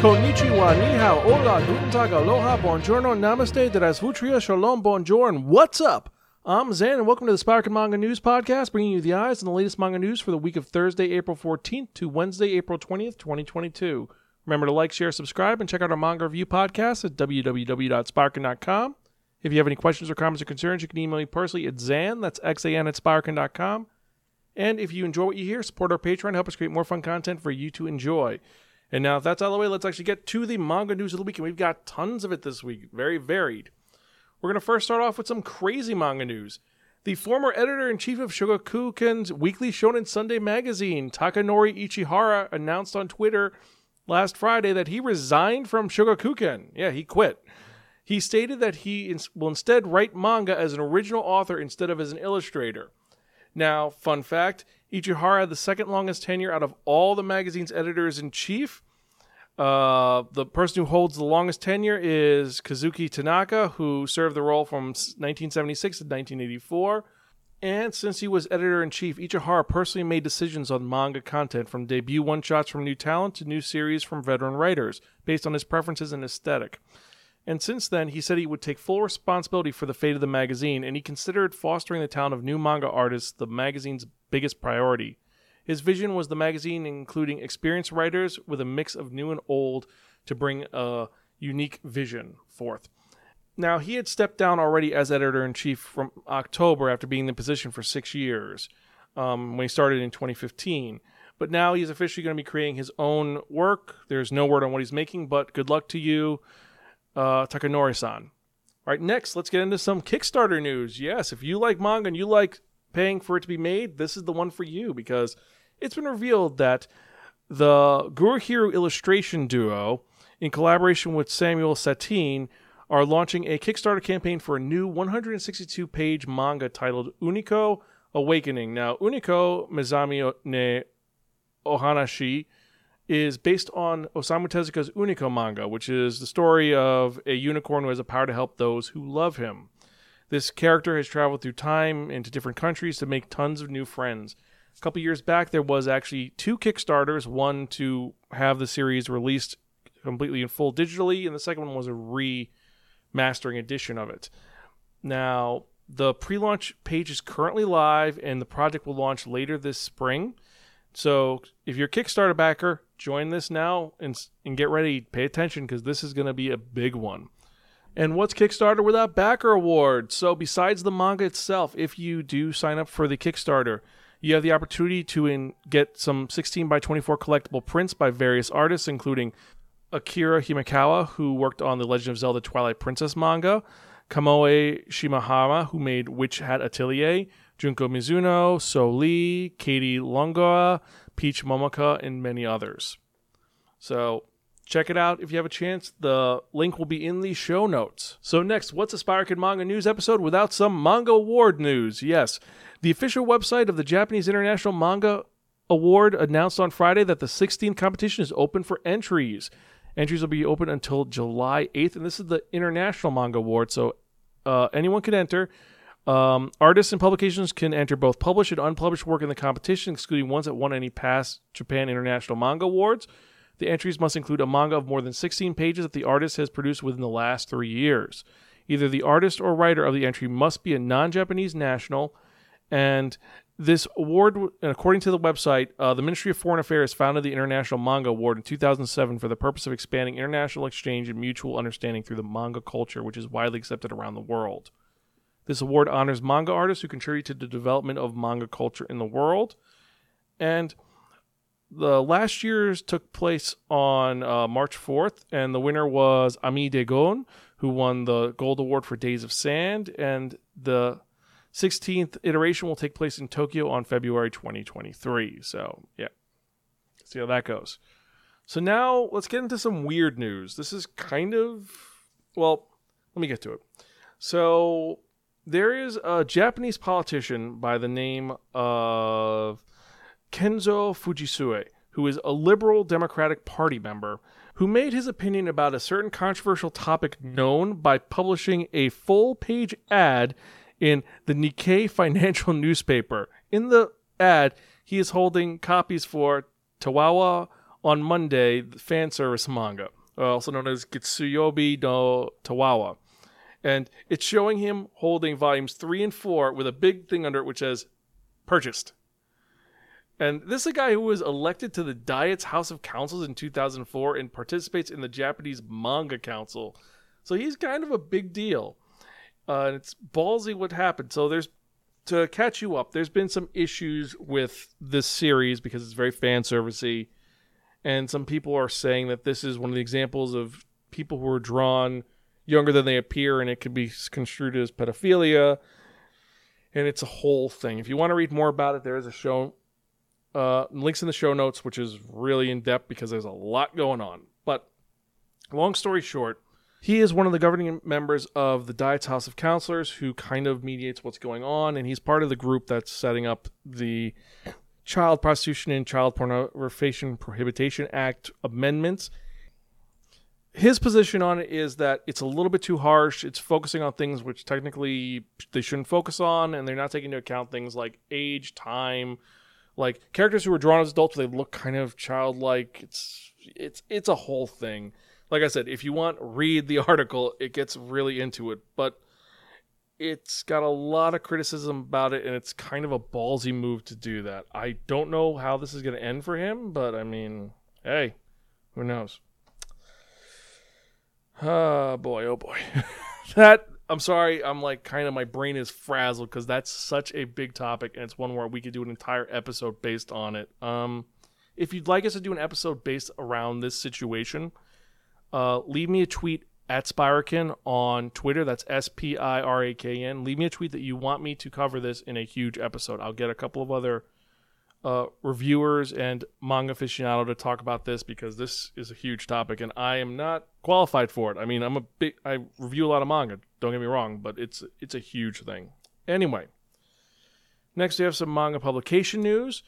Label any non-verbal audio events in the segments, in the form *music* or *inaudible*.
Konnichiwa, ni hao, hola, guten tag, aloha, buongiorno, namaste, drasvutria, shalom, bonjour, and what's up? I'm Xan, and welcome to the Spiraken Manga News Podcast, bringing you the eyes and the latest manga news for the week of Thursday, April 14th to Wednesday, April 20th, 2022. Remember to like, share, subscribe, and check out our manga review podcast at www.spiraken.com. If you have any questions or comments or concerns, you can email me personally at Xan, that's X-A-N at spiraken.com. And if you enjoy what you hear, support our Patreon, help us create more fun content for you to enjoy. And now, if that's out of the way, let's actually get to the manga news of the week. And we've got tons of it this week, very varied. We're going to first start off with some crazy manga news. The former editor in chief of Shogakukan's weekly Shonen Sunday magazine, Takanori Ichihara, announced on Twitter last Friday that he resigned from Shogakukan. Yeah, he quit. He stated that he will instead write manga as an original author instead of as an illustrator. Now, fun fact Ichihara had the second longest tenure out of all the magazine's editors in chief. Uh, the person who holds the longest tenure is Kazuki Tanaka, who served the role from 1976 to 1984. And since he was editor in chief, Ichihara personally made decisions on manga content from debut one shots from new talent to new series from veteran writers, based on his preferences and aesthetic. And since then, he said he would take full responsibility for the fate of the magazine, and he considered fostering the town of new manga artists the magazine's biggest priority. His vision was the magazine including experienced writers with a mix of new and old to bring a unique vision forth. Now, he had stepped down already as editor in chief from October after being in the position for six years um, when he started in 2015. But now he's officially going to be creating his own work. There's no word on what he's making, but good luck to you, uh, Takanori san. All right, next, let's get into some Kickstarter news. Yes, if you like manga and you like paying for it to be made, this is the one for you because it's been revealed that the Gurihiru illustration duo, in collaboration with Samuel Sattin, are launching a Kickstarter campaign for a new 162 page manga titled Unico Awakening. Now, Uniko Mizami ne Ohanashi is based on Osamu Tezuka's Unico manga, which is the story of a unicorn who has a power to help those who love him. This character has traveled through time into different countries to make tons of new friends. A couple years back, there was actually two Kickstarters one to have the series released completely in full digitally, and the second one was a remastering edition of it. Now, the pre launch page is currently live, and the project will launch later this spring. So, if you're a Kickstarter backer, join this now and, and get ready. Pay attention because this is going to be a big one. And what's Kickstarter without backer award? So, besides the manga itself, if you do sign up for the Kickstarter, you have the opportunity to in, get some 16 by 24 collectible prints by various artists, including Akira Himekawa, who worked on the Legend of Zelda Twilight Princess manga, Kamome Shirahama, who made Witch Hat Atelier, Junko Mizuno, So Lee, Katie Longoa, Peach Momoka, and many others. So check it out if you have a chance. The link will be in the show notes. So next, what's a Spiraken Manga News episode without some manga award news? Yes, the official website of the Japanese International Manga Award announced on Friday that the 16th competition is open for entries. Entries will be open until July 8th, and this is the International Manga Award, so uh, anyone can enter. Um, artists and publications can enter both published and unpublished work in the competition, excluding ones that won any past Japan International Manga Awards. The entries must include a manga of more than 16 pages that the artist has produced within the last three years. Either the artist or writer of the entry must be a non Japanese national, and this award, according to the website, uh, the Ministry of Foreign Affairs founded the International Manga Award in 2007 for the purpose of expanding international exchange and mutual understanding through the manga culture, which is widely accepted around the world. This award honors manga artists who contribute to the development of manga culture in the world. And the last year's took place on uh, March 4th, and the winner was Aimée de Jongh, who won the Gold Award for Days of Sand, and the 16th iteration will take place in Tokyo on February 2023. So, yeah, see how that goes. So, now let's get into some weird news. This is kind of, well, let me get to it. So, there is a Japanese politician by the name of Kenzo Fujisue, who is a liberal Democratic Party member, who made his opinion about a certain controversial topic known by publishing a full page ad in the Nikkei *laughs* financial newspaper. In the ad, he is holding copies for Tawawa on Monday the fan service manga, uh, also known as Getsuyobi no Tawawa. And it's showing him holding volumes three and four with a big thing under it which says purchased. And this is a guy who was elected to the Diet's House of Councils in 2004 and participates in the Japanese Manga Council. So he's kind of a big deal. Uh, and it's ballsy what happened. So there's to catch you up. There's been some issues with this series because it's very fan servicey, and some people are saying that this is one of the examples of people who are drawn younger than they appear, and it could be construed as pedophilia. And it's a whole thing. If you want to read more about it, there is a show uh, links in the show notes, which is really in depth because there's a lot going on. But long story short, he is one of the governing members of the Diet's House of Counselors who kind of mediates what's going on, and he's part of the group that's setting up the Child Prostitution and Child Pornography Prohibition Act amendments. His position on it is that it's a little bit too harsh. It's focusing on things which technically they shouldn't focus on, and they're not taking into account things like age, time, like characters who are drawn as adults, they look kind of childlike. It's it's it's a whole thing. Like I said, if you want, read the *laughs* article. It gets really into it, but it's got a lot of criticism about it, and it's kind of a ballsy move to do that. I don't know how this is going to end for him, but I mean, hey, who knows? Oh boy, oh boy. *laughs* that I'm sorry, I'm like kind of my brain is frazzled because that's such a big topic and it's one where we could do an entire episode based on it. Um, if you'd like us to do an episode based around this situation, uh, leave me a tweet at Spiraken on Twitter. That's S P I R A K N. Leave me a tweet that you want me to cover this in a huge episode. I'll get a couple of other uh, reviewers and manga aficionado to talk about this because this is a huge topic and I am not qualified for it. I mean, I'm a big I review a lot of manga. Don't get me wrong, but it's it's a huge thing. Anyway, next we have some manga publication news.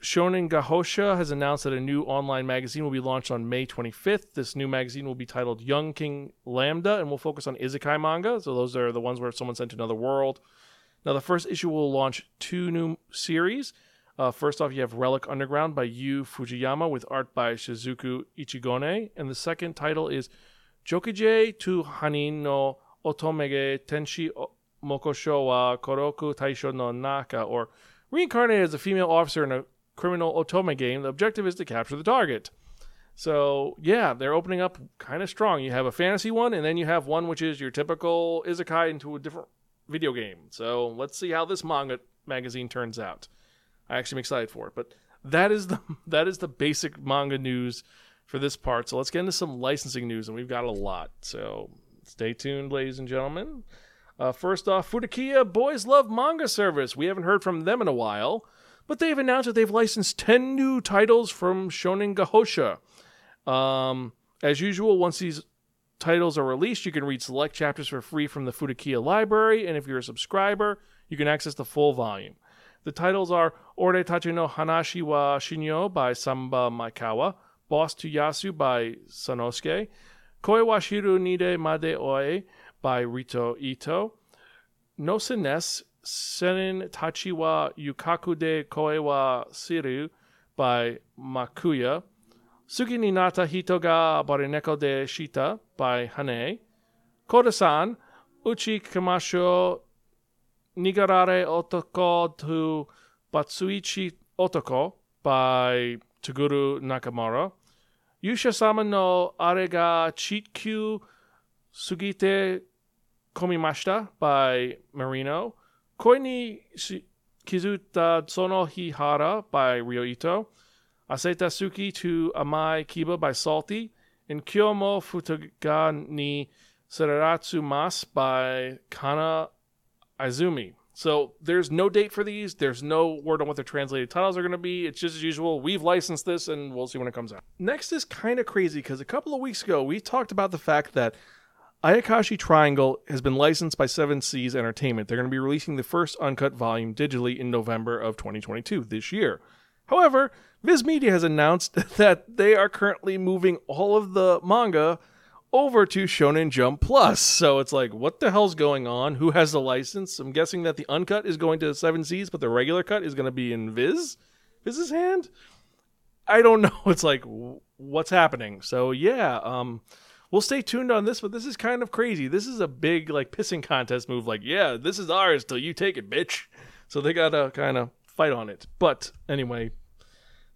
Shonen Gahosha has announced that a new online magazine will be launched on May 25th. This new magazine will be titled Young King Lambda and will focus on isekai manga. So those are the ones where someone sent to another world now, the first issue will launch two new series. Uh, first off, you have Relic Underground by Yu Fujiyama with art by Shizuku Ichigone. And the second title is Jokije to Hanin no Otomege Tenshi Mokosho wa Koroku Taisho no Naka, or reincarnated as a female officer in a criminal otome game. The objective is to capture the target. So yeah, they're opening up kind of strong. You have a fantasy one, and then you have one which is your typical isekai into a different video game. So let's see how this manga magazine turns out. I actually am excited for it. But that is the *laughs* that is the basic manga news for this part. So let's get into some licensing news, and we've got a lot. So stay tuned, ladies and gentlemen. Uh, first off, Futekiya Boys Love Manga Service. We haven't heard from them in a while, but they've announced that they've licensed 10 new titles from Shonen Gahosha. Um, as usual, once these titles are released, you can read select chapters for free from the Futekiya library, and if you're a subscriber, you can access the full volume. The titles are Ore Tachi no Hanashi wa Shinyo by Samba Maekawa, Boss to Yasu by Sanosuke, Koi wa Shiru Nide Made Oe by Rito Ito, No Senes Senin Tachi wa Yukaku de Koe wa Siru by Makuya, Sugi ni nata hito ga barineko de shita by Hane. Koda-san, uchi kamasho nigarare otoko to batsuichi otoko by Toguro Nakamura. Yusha-sama no are ga chitkyu sugite komimashita by Marino. Koi ni kizuta sono hihara by Ryoito. Asetasuki to Amai Kiba by Salty, and Kyomo Futaga ni Sararatsu Mas by Kana Izumi. So there's no date for these. There's no word on what the translated titles are going to be. It's just as usual. We've licensed this and we'll see when it comes out. Next is kind of crazy because a couple of weeks ago we talked about the fact that Ayakashi Triangle has been licensed by Seven Seas Entertainment. They're going to be releasing the first uncut volume digitally in November of 2022 this year. However, Viz Media has announced *laughs* that they are currently moving all of the manga over to Shonen Jump Plus. So it's like, what the hell's going on? Who has the license? I'm guessing that the uncut is going to Seven Seas, but the regular cut is going to be in Viz, Viz's hand. I don't *laughs* know. It's like what's happening. So yeah, um, we'll stay tuned on this. But this is kind of crazy. This is a big like pissing contest move. Like yeah, this is ours till you take it, bitch. So they gotta kind of fight on it. But anyway,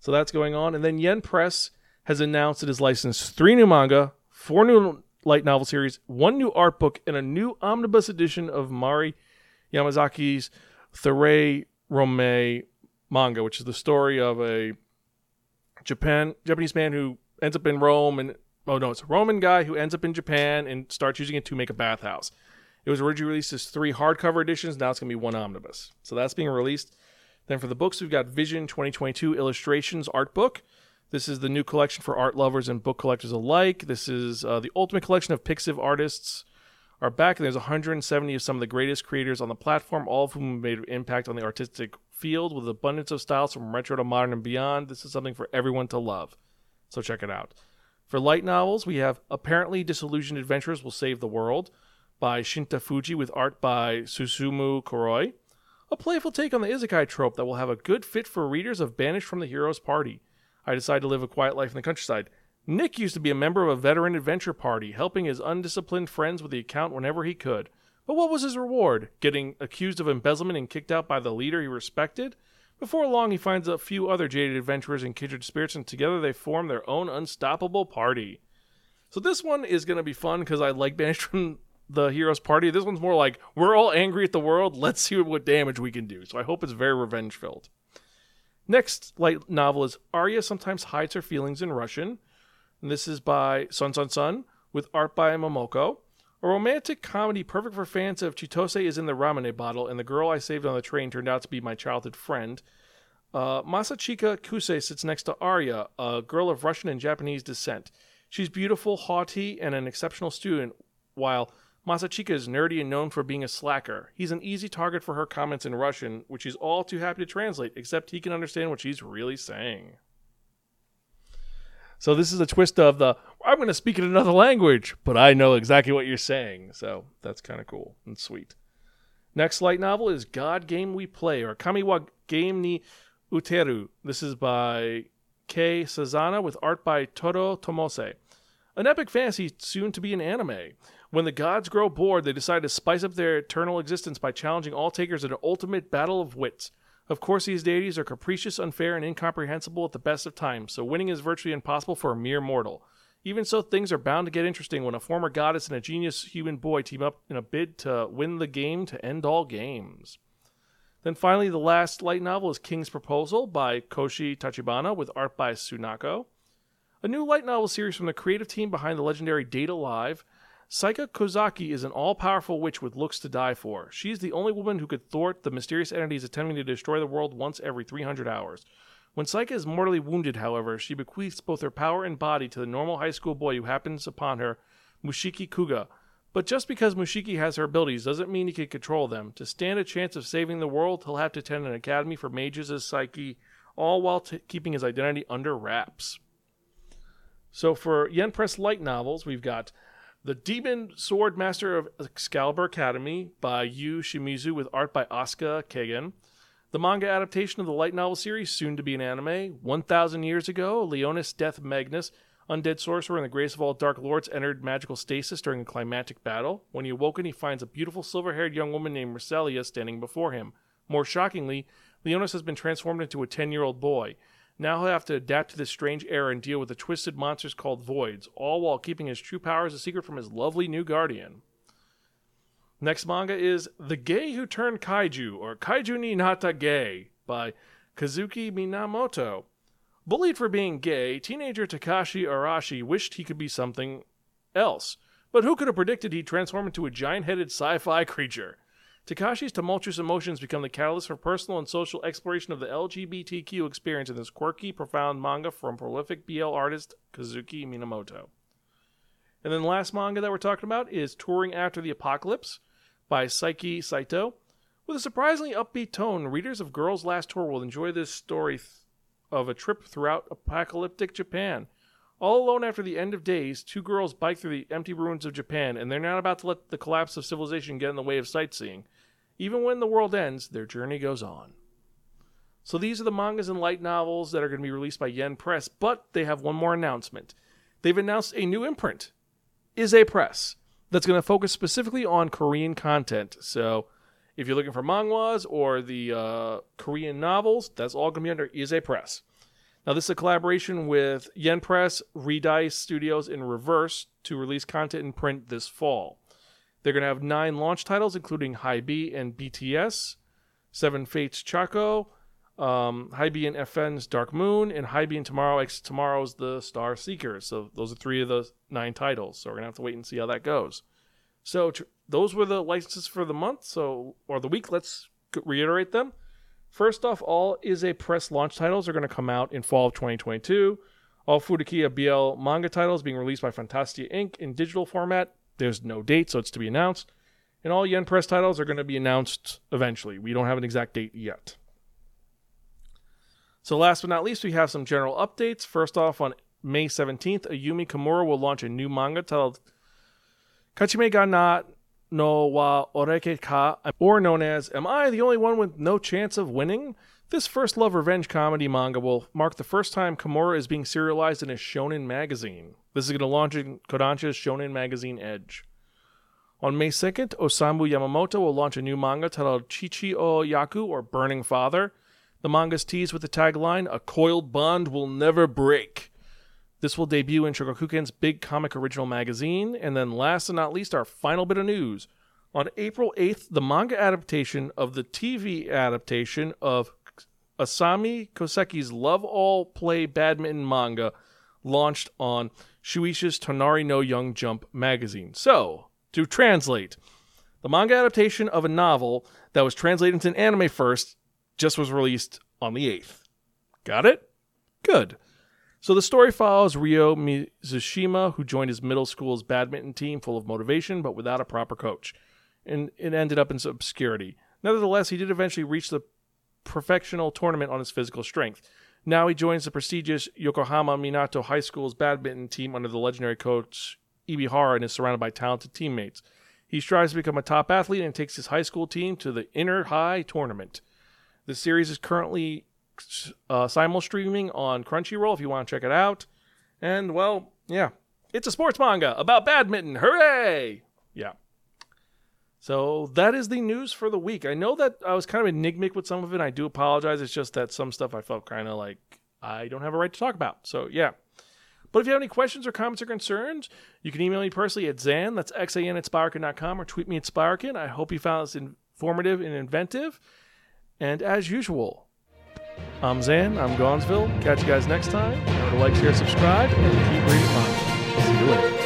so that's going on. And then Yen Press has announced it has licensed three new manga, four new light novel series, one new art book, and a new omnibus edition of Mari Yamazaki's Thermae Romae manga, which is the story of a Japan Japanese man who ends up in Rome and oh no, it's a Roman guy who ends up in Japan and starts using it to make a bathhouse. It was originally released as three hardcover editions. Now it's going to be one omnibus. So that's being released. Then for the books, we've got Vision 2022 Illustrations art book. This is the new collection for art lovers and book collectors alike. This is uh, the ultimate collection of Pixiv artists are back, and there's 170 of some of the greatest creators on the platform, all of whom have made an impact on the artistic field with abundance of styles from retro to modern and beyond. This is something for everyone to love. So check it out. For light novels, we have Apparently Disillusioned Adventurers Will Save the World by Shinta Fuji with art by Susumu Kuroi. A playful take on the isekai trope that will have a good fit for readers of Banished from the Hero's Party. I decided to live a quiet life in the countryside. Nick used to be a member of a veteran adventure party, helping his undisciplined friends with the account whenever he could. But what was his reward? Getting accused of embezzlement and kicked out by the leader he respected? Before long, he finds a few other jaded adventurers and kindred spirits, and together they form their own unstoppable party. So this one is going to be fun because I like Banished from the Hero's Party. This one's more like we're all angry at the world. Let's see what damage we can do. So I hope it's very revenge filled. Next light novel is Alya sometimes hides her feelings in Russian. And this is by Sun Sun Sun with art by Momoko. A romantic comedy perfect for fans of Chitose is in the Ramune bottle, and the girl I saved on the train turned out to be my childhood friend. Uh, Masachika Kuse sits next to Alya, a girl of Russian and Japanese descent. She's beautiful, haughty, and an exceptional student, while Masachika is nerdy and known for being a slacker. He's an easy target for her comments in Russian, which he's all too happy to translate, except he can understand what she's really saying. So this is a twist of the I'm going to speak in another language, but I know exactly what you're saying. So that's kind of cool and sweet. Next light novel is God Game We Play or Kamiwa Game ni Uteru. This is by K. Sazane with art by Toro Tomose. An epic fantasy soon to be an anime. When the gods grow bored, they decide to spice up their eternal existence by challenging all takers in an ultimate battle of wits. Of course, these deities are capricious, unfair, and incomprehensible at the best of times, so winning is virtually impossible for a mere mortal. Even so, things are bound to get interesting when a former goddess and a genius human boy team up in a bid to win the game to end all games. Then finally, the last light novel is King's Proposal by Koshi Tachibana with art by Tsunako. A new light novel series from the creative team behind the legendary Date A Live Saika Kozaki is an all powerful witch with looks to die for. She is the only woman who could thwart the mysterious entities attempting to destroy the world once every 300 hours. When Saika is mortally wounded, however, she bequeaths both her power and body to the normal high school boy who happens upon her, Mushiki Kuga. But just because Mushiki has her abilities doesn't mean he can control them. To stand a chance of saving the world, he'll have to attend an academy for mages as Saika, all while t- keeping his identity under wraps. So for Yen Press light novels, we've got the Demon Sword Master of Excalibur Academy by Yu Shimizu with art by Asuka Kagan. The manga adaptation of the light novel series, soon to be an anime. 1,000 years ago, Leonis Death Magnus, undead sorcerer and the grace of all dark lords, entered magical stasis during a climactic battle. When he awoken, he finds a beautiful silver haired young woman named Marcelia standing before him. More shockingly, Leonis has been transformed into a 10 year old boy. Now he'll have to adapt to this strange era and deal with the twisted monsters called voids, all while keeping his true powers a secret from his lovely new guardian. Next manga is The Gay Who Turned Kaiju, or Kaiju ni Nata Gay, by Kazuki Minamoto. Bullied for being gay, teenager Takashi Arashi wished he could be something else. But who could have predicted he'd transform into a giant headed sci fi creature? Takashi's tumultuous emotions become the catalyst for personal and social exploration of the LGBTQ experience in this quirky, profound manga from prolific BL artist Kazuki Minamoto. And then the last manga that we're talking about is Touring After the Apocalypse by Saiki Saito. With a surprisingly upbeat tone, readers of Girls' Last Tour will enjoy this story th- of a trip throughout apocalyptic Japan. All alone after the end of days, two girls bike through the empty ruins of Japan, and they're not about to let the collapse of civilization get in the way of sightseeing. Even when the world ends, their journey goes on. So these are the mangas and light novels that are going to be released by Yen Press, but they have one more announcement. They've announced a new imprint, Ize Press, that's going to focus specifically on Korean content. So if you're looking for manhwas or the uh, Korean novels, that's all going to be under Ize Press. Now, this is a collaboration with Yen Press, Redice Studios, in Reverse to release content in print this fall. They're going to have nine launch titles, including HYBE and BTS, Seven Fates Chakho, um, HYBE and FN's Dark Moon, and HYBE and Tomorrow X Tomorrow's The Star Seekers. So those are three of the nine titles. So we're gonna have to wait and see how that goes. So tr- those were the licenses for the month. So or the week. Let's reiterate them. First off, all Ize Press launch titles are going to come out in fall of 2022. All Futekiya BL manga titles being released by Fantasista Inc. in digital format. There's no date, so it's to be announced. And all Yen Press titles are going to be announced eventually. We don't have an exact date yet. So, last but not least, we have some general updates. First off, on May 17th, Ayumi Kimura will launch a new manga titled Kachime ga na no wa oreke ka, or known as Am I the Only One with No Chance of Winning? This first love revenge comedy manga will mark the first time Kimura is being serialized in a shonen magazine. This is going to launch in Kodansha's Shonen Magazine Edge. On May 2nd, Osamu Yamamoto will launch a new manga titled Chichi o Yaku, or Burning Father. The manga's teased with the tagline, A coiled bond will never break. This will debut in Shogakukan's big comic original magazine. And then, last and not least, our final bit of news. On April 8th, the manga adaptation of the TV adaptation of Asami Koseki's Love All Play Badminton manga launched on Shueisha's Tonari no Young Jump magazine. So, to translate, the manga adaptation of a novel that was translated into an anime first just was released on the 8th. Got it? Good. So the story follows Ryo Mizushima, who joined his middle school's badminton team full of motivation but without a proper coach. And it ended up in obscurity. Nevertheless, he did eventually reach the professional tournament on his physical strength. Now he joins the prestigious Yokohama Minato High School's badminton team under the legendary coach Ibihara and is surrounded by talented teammates. He strives to become a top athlete and takes his high school team to the Inter High tournament. The series is currently uh, simul streaming on Crunchyroll if you want to check it out. And, well, yeah, it's a sports manga about badminton. Hooray! Yeah. So that is the news for the week. I know that I was kind of enigmatic with some of it. I do apologize. It's just that some stuff I felt kind of like I don't have a right to talk about. So, yeah. But if you have any questions or comments or concerns, you can email me personally at Xan, that's X-A-N at Spiraken.com, or tweet me at Spiraken. I hope you found this informative and inventive. And as usual, I'm Xan, I'm Gonzville. Catch you guys next time. Remember to like, share, subscribe, and keep reading. See you later.